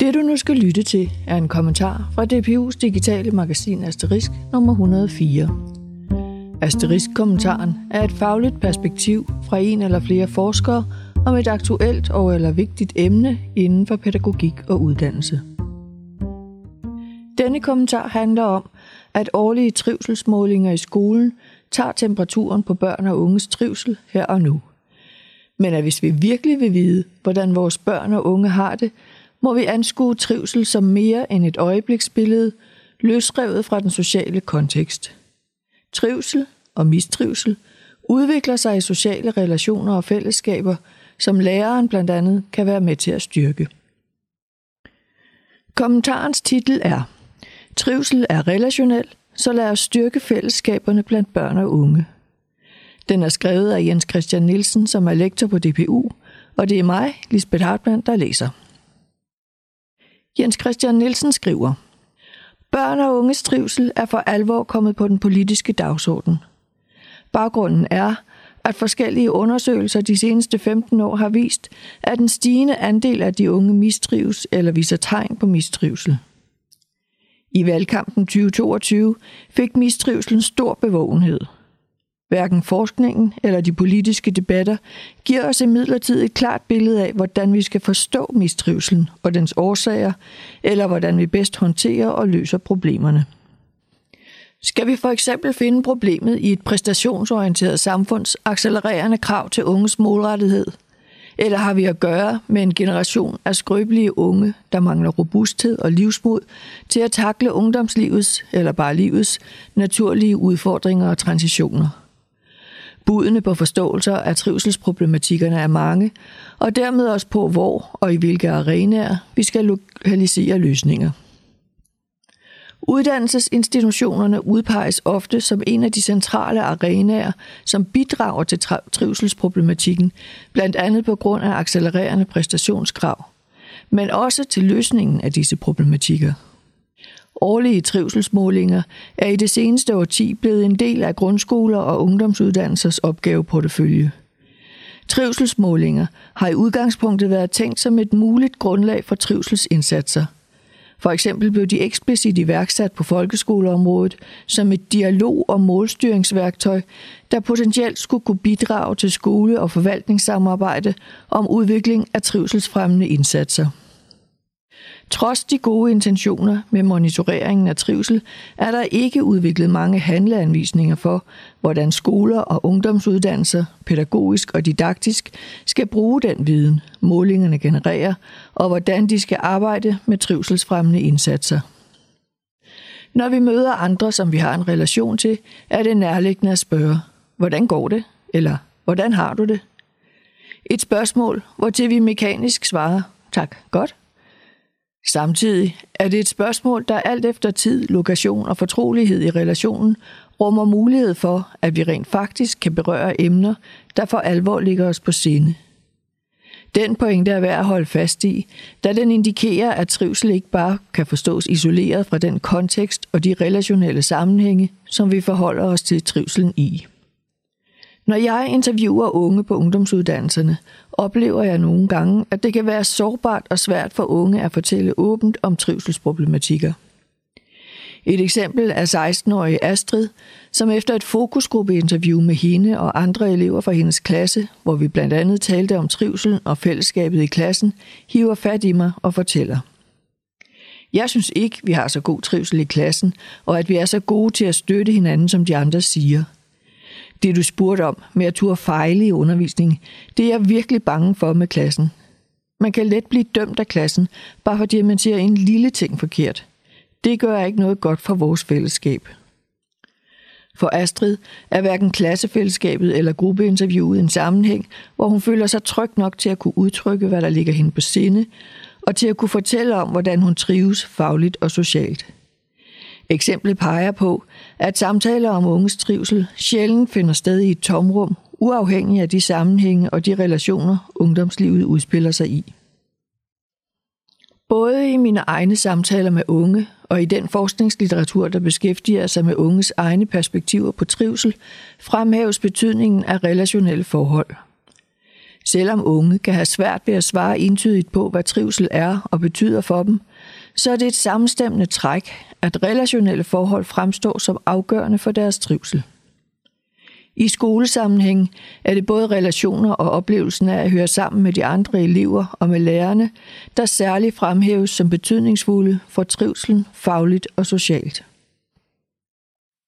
Det du nu skal lytte til er en kommentar fra DPU's digitale magasin Asterisk nummer 104. Asterisk-kommentaren er et fagligt perspektiv fra en eller flere forskere om et aktuelt og eller vigtigt emne inden for pædagogik og uddannelse. Denne kommentar handler om, at årlige trivselsmålinger i skolen tager temperaturen på børn og unges trivsel her og nu. Men at hvis vi virkelig vil vide, hvordan vores børn og unge har det, må vi anskue trivsel som mere end et øjebliksbillede, løsrevet fra den sociale kontekst. Trivsel og mistrivsel udvikler sig i sociale relationer og fællesskaber, som læreren blandt andet kan være med til at styrke. Kommentarens titel er Trivsel er relationel, så lad os styrke fællesskaberne blandt børn og unge. Den er skrevet af Jens Christian Nielsen, som er lektor på DPU, og det er mig, Lisbeth Hartmann, der læser. Jens Christian Nielsen skriver, Børn og unges trivsel er for alvor kommet på den politiske dagsorden. Baggrunden er, at forskellige undersøgelser de seneste 15 år har vist, at en stigende andel af de unge mistrives eller viser tegn på mistrivsel. I valgkampen 2022 fik mistrivselen stor bevågenhed. Hverken forskningen eller de politiske debatter giver os imidlertid et klart billede af, hvordan vi skal forstå mistrivselen og dens årsager, eller hvordan vi bedst håndterer og løser problemerne. Skal vi for eksempel finde problemet i et præstationsorienteret samfunds accelererende krav til unges målrettighed? Eller har vi at gøre med en generation af skrøbelige unge, der mangler robusthed og livsmod til at takle ungdomslivets, eller bare livets, naturlige udfordringer og transitioner? Budene på forståelser af trivselsproblematikkerne er mange, og dermed også på, hvor og i hvilke arenaer vi skal lokalisere løsninger. Uddannelsesinstitutionerne udpeges ofte som en af de centrale arenaer, som bidrager til trivselsproblematikken, blandt andet på grund af accelererende præstationskrav, men også til løsningen af disse problematikker. Årlige trivselsmålinger er i det seneste årti blevet en del af grundskoler og ungdomsuddannelsers opgaveportefølje. Trivselsmålinger har i udgangspunktet været tænkt som et muligt grundlag for trivselsindsatser – for eksempel blev de eksplicit iværksat på folkeskoleområdet som et dialog- og målstyringsværktøj, der potentielt skulle kunne bidrage til skole- og forvaltningssamarbejde om udvikling af trivselsfremmende indsatser. Trods de gode intentioner med monitoreringen af trivsel, er der ikke udviklet mange handleanvisninger for, hvordan skoler og ungdomsuddannelser, pædagogisk og didaktisk, skal bruge den viden, målingerne genererer, og hvordan de skal arbejde med trivselsfremmende indsatser. Når vi møder andre, som vi har en relation til, er det nærliggende at spørge, hvordan går det? Eller hvordan har du det? Et spørgsmål, hvor til vi mekanisk svarer, tak, godt, Samtidig er det et spørgsmål, der alt efter tid, lokation og fortrolighed i relationen rummer mulighed for, at vi rent faktisk kan berøre emner, der for alvor ligger os på sinde. Den pointe er værd at holde fast i, da den indikerer, at trivsel ikke bare kan forstås isoleret fra den kontekst og de relationelle sammenhænge, som vi forholder os til trivselen i. Når jeg interviewer unge på ungdomsuddannelserne, oplever jeg nogle gange, at det kan være sårbart og svært for unge at fortælle åbent om trivselsproblematikker. Et eksempel er 16-årige Astrid, som efter et fokusgruppeinterview med hende og andre elever fra hendes klasse, hvor vi blandt andet talte om trivsel og fællesskabet i klassen, hiver fat i mig og fortæller. Jeg synes ikke, vi har så god trivsel i klassen, og at vi er så gode til at støtte hinanden, som de andre siger – det, du spurgte om med at turde fejle i undervisning, det er jeg virkelig bange for med klassen. Man kan let blive dømt af klassen, bare fordi man siger en lille ting forkert. Det gør ikke noget godt for vores fællesskab. For Astrid er hverken klassefællesskabet eller gruppeinterviewet en sammenhæng, hvor hun føler sig tryg nok til at kunne udtrykke, hvad der ligger hende på sinde, og til at kunne fortælle om, hvordan hun trives fagligt og socialt. Eksemplet peger på, at samtaler om unges trivsel sjældent finder sted i et tomrum, uafhængig af de sammenhænge og de relationer, ungdomslivet udspiller sig i. Både i mine egne samtaler med unge og i den forskningslitteratur, der beskæftiger sig med unges egne perspektiver på trivsel, fremhæves betydningen af relationelle forhold. Selvom unge kan have svært ved at svare entydigt på, hvad trivsel er og betyder for dem, så er det et sammenstemmende træk, at relationelle forhold fremstår som afgørende for deres trivsel. I skolesammenhæng er det både relationer og oplevelsen af at høre sammen med de andre elever og med lærerne, der særligt fremhæves som betydningsfulde for trivselen fagligt og socialt.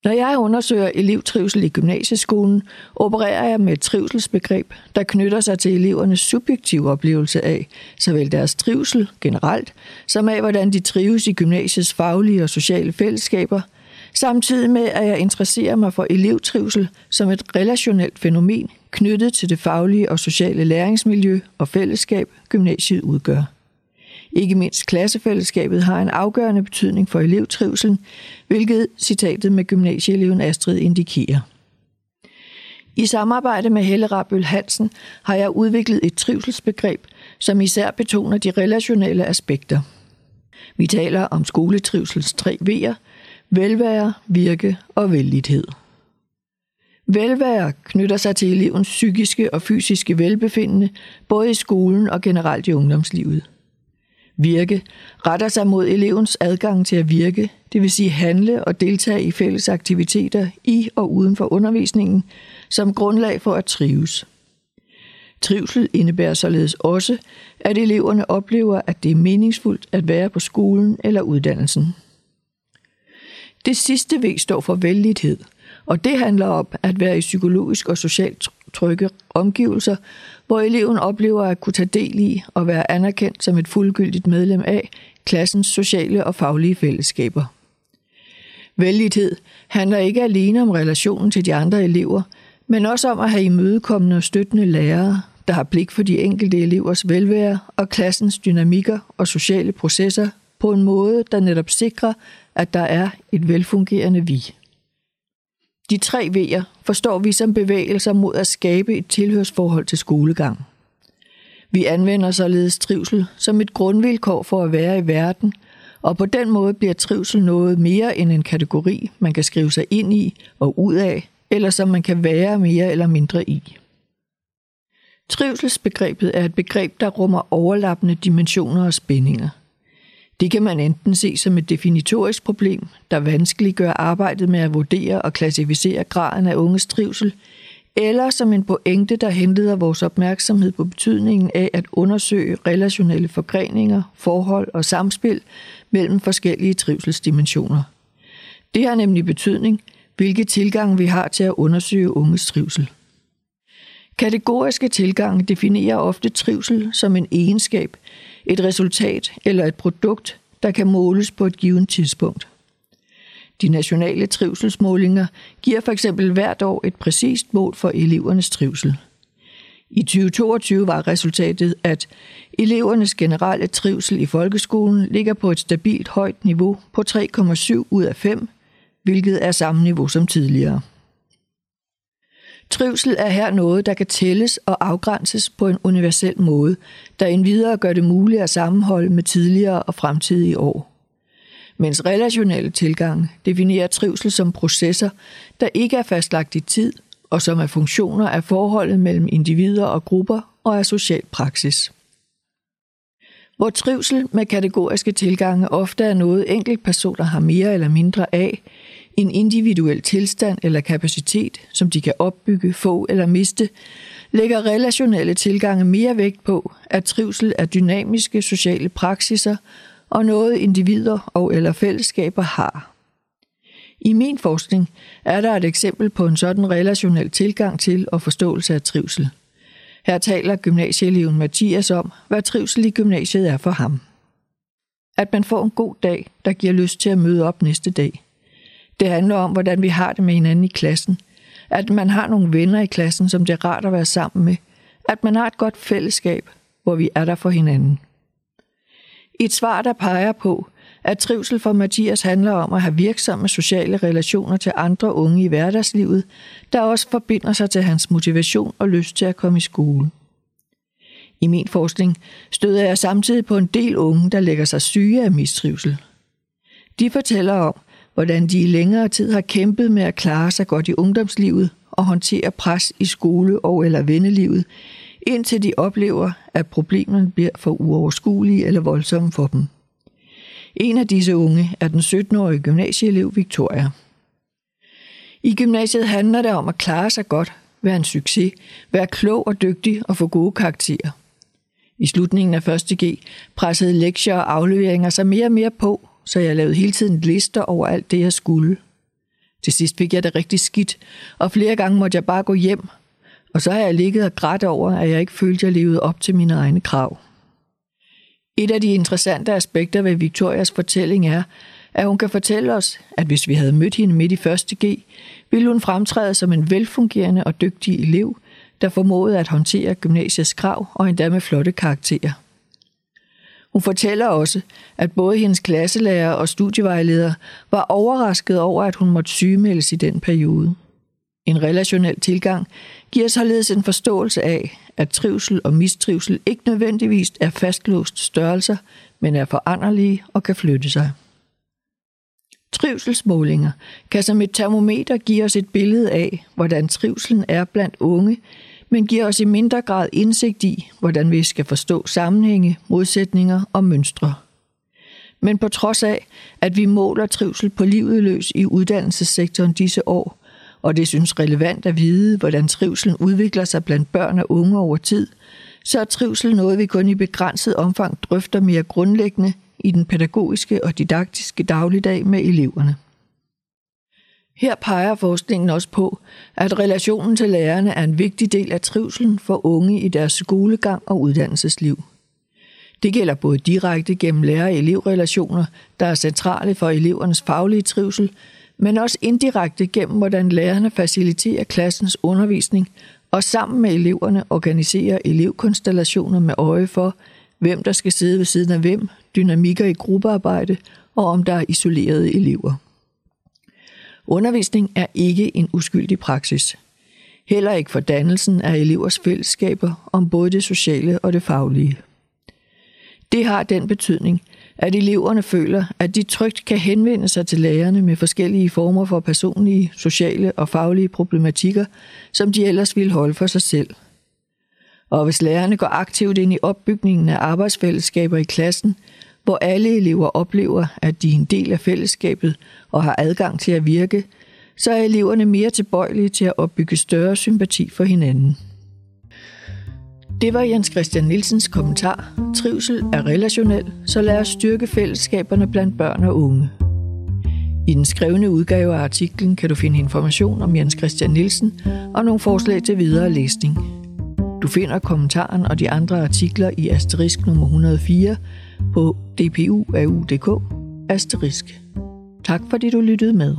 Når jeg undersøger elevtrivsel i gymnasieskolen, opererer jeg med et trivselsbegreb, der knytter sig til elevernes subjektive oplevelse af såvel deres trivsel generelt, som af hvordan de trives i gymnasiets faglige og sociale fællesskaber, samtidig med at jeg interesserer mig for elevtrivsel som et relationelt fænomen knyttet til det faglige og sociale læringsmiljø og fællesskab, gymnasiet udgør. Ikke mindst klassefællesskabet har en afgørende betydning for elevtrivselen, hvilket citatet med gymnasieeleven Astrid indikerer. I samarbejde med Helle Rabøl Hansen har jeg udviklet et trivselsbegreb, som især betoner de relationelle aspekter. Vi taler om skoletrivsels tre V'er, velvære, virke og vældighed. Velvære knytter sig til elevens psykiske og fysiske velbefindende, både i skolen og generelt i ungdomslivet. Virke retter sig mod elevens adgang til at virke, det vil sige handle og deltage i fælles aktiviteter i og uden for undervisningen, som grundlag for at trives. Trivsel indebærer således også, at eleverne oplever, at det er meningsfuldt at være på skolen eller uddannelsen. Det sidste V står for vældighed, og det handler om at være i psykologisk og socialt trygge omgivelser, hvor eleven oplever at kunne tage del i og være anerkendt som et fuldgyldigt medlem af klassens sociale og faglige fællesskaber. Vældighed handler ikke alene om relationen til de andre elever, men også om at have imødekommende og støttende lærere, der har blik for de enkelte elevers velvære og klassens dynamikker og sociale processer på en måde, der netop sikrer, at der er et velfungerende vi. De tre V'er forstår vi som bevægelser mod at skabe et tilhørsforhold til skolegang. Vi anvender således trivsel som et grundvilkår for at være i verden, og på den måde bliver trivsel noget mere end en kategori, man kan skrive sig ind i og ud af, eller som man kan være mere eller mindre i. Trivselsbegrebet er et begreb, der rummer overlappende dimensioner og spændinger – det kan man enten se som et definitorisk problem, der vanskeliggør arbejdet med at vurdere og klassificere graden af unges trivsel, eller som en pointe, der henleder vores opmærksomhed på betydningen af at undersøge relationelle forgreninger, forhold og samspil mellem forskellige trivselsdimensioner. Det har nemlig betydning, hvilke tilgang vi har til at undersøge unges trivsel. Kategoriske tilgange definerer ofte trivsel som en egenskab, et resultat eller et produkt, der kan måles på et givet tidspunkt. De nationale trivselsmålinger giver for eksempel hvert år et præcist mål for elevernes trivsel. I 2022 var resultatet, at elevernes generelle trivsel i folkeskolen ligger på et stabilt højt niveau på 3,7 ud af 5, hvilket er samme niveau som tidligere. Trivsel er her noget, der kan tælles og afgrænses på en universel måde, der endvidere gør det muligt at sammenholde med tidligere og fremtidige år. Mens relationelle tilgange definerer trivsel som processer, der ikke er fastlagt i tid, og som er funktioner af forholdet mellem individer og grupper og af social praksis. Hvor trivsel med kategoriske tilgange ofte er noget enkeltpersoner har mere eller mindre af, en individuel tilstand eller kapacitet, som de kan opbygge, få eller miste, lægger relationelle tilgange mere vægt på, at trivsel er dynamiske sociale praksiser og noget individer og eller fællesskaber har. I min forskning er der et eksempel på en sådan relationel tilgang til og forståelse af trivsel. Her taler gymnasieeleven Mathias om, hvad trivsel i gymnasiet er for ham. At man får en god dag, der giver lyst til at møde op næste dag – det handler om, hvordan vi har det med hinanden i klassen. At man har nogle venner i klassen, som det er rart at være sammen med. At man har et godt fællesskab, hvor vi er der for hinanden. Et svar, der peger på, at trivsel for Mathias handler om at have virksomme sociale relationer til andre unge i hverdagslivet, der også forbinder sig til hans motivation og lyst til at komme i skole. I min forskning støder jeg samtidig på en del unge, der lægger sig syge af mistrivsel. De fortæller om, hvordan de i længere tid har kæmpet med at klare sig godt i ungdomslivet og håndtere pres i skole og eller vennelivet, indtil de oplever, at problemerne bliver for uoverskuelige eller voldsomme for dem. En af disse unge er den 17-årige gymnasieelev Victoria. I gymnasiet handler det om at klare sig godt, være en succes, være klog og dygtig og få gode karakterer. I slutningen af 1. G pressede lektier og afleveringer sig mere og mere på, så jeg lavede hele tiden lister over alt det, jeg skulle. Til sidst fik jeg det rigtig skidt, og flere gange måtte jeg bare gå hjem, og så har jeg ligget og grædt over, at jeg ikke følte, at jeg levede op til mine egne krav. Et af de interessante aspekter ved Victorias fortælling er, at hun kan fortælle os, at hvis vi havde mødt hende midt i 1. G, ville hun fremtræde som en velfungerende og dygtig elev, der formåede at håndtere gymnasiets krav og endda med flotte karakterer. Hun fortæller også, at både hendes klasselærer og studievejleder var overrasket over, at hun måtte sygemeldes i den periode. En relationel tilgang giver således en forståelse af, at trivsel og mistrivsel ikke nødvendigvis er fastlåst størrelser, men er foranderlige og kan flytte sig. Trivselsmålinger kan som et termometer give os et billede af, hvordan trivselen er blandt unge, men giver os i mindre grad indsigt i, hvordan vi skal forstå sammenhænge, modsætninger og mønstre. Men på trods af, at vi måler trivsel på livet løs i uddannelsessektoren disse år, og det synes relevant at vide, hvordan trivselen udvikler sig blandt børn og unge over tid, så er trivsel noget, vi kun i begrænset omfang drøfter mere grundlæggende i den pædagogiske og didaktiske dagligdag med eleverne. Her peger forskningen også på, at relationen til lærerne er en vigtig del af trivselen for unge i deres skolegang og uddannelsesliv. Det gælder både direkte gennem lærer-elevrelationer, der er centrale for elevernes faglige trivsel, men også indirekte gennem, hvordan lærerne faciliterer klassens undervisning og sammen med eleverne organiserer elevkonstellationer med øje for, hvem der skal sidde ved siden af hvem, dynamikker i gruppearbejde og om der er isolerede elever. Undervisning er ikke en uskyldig praksis. Heller ikke for dannelsen af elevers fællesskaber om både det sociale og det faglige. Det har den betydning, at eleverne føler, at de trygt kan henvende sig til lærerne med forskellige former for personlige, sociale og faglige problematikker, som de ellers ville holde for sig selv. Og hvis lærerne går aktivt ind i opbygningen af arbejdsfællesskaber i klassen, hvor alle elever oplever, at de er en del af fællesskabet og har adgang til at virke, så er eleverne mere tilbøjelige til at opbygge større sympati for hinanden. Det var Jens Christian Nielsens kommentar. Trivsel er relationel, så lad os styrke fællesskaberne blandt børn og unge. I den skrevne udgave af artiklen kan du finde information om Jens Christian Nielsen og nogle forslag til videre læsning. Du finder kommentaren og de andre artikler i asterisk nummer 104 på dpuau.dk asterisk. Tak fordi du lyttede med.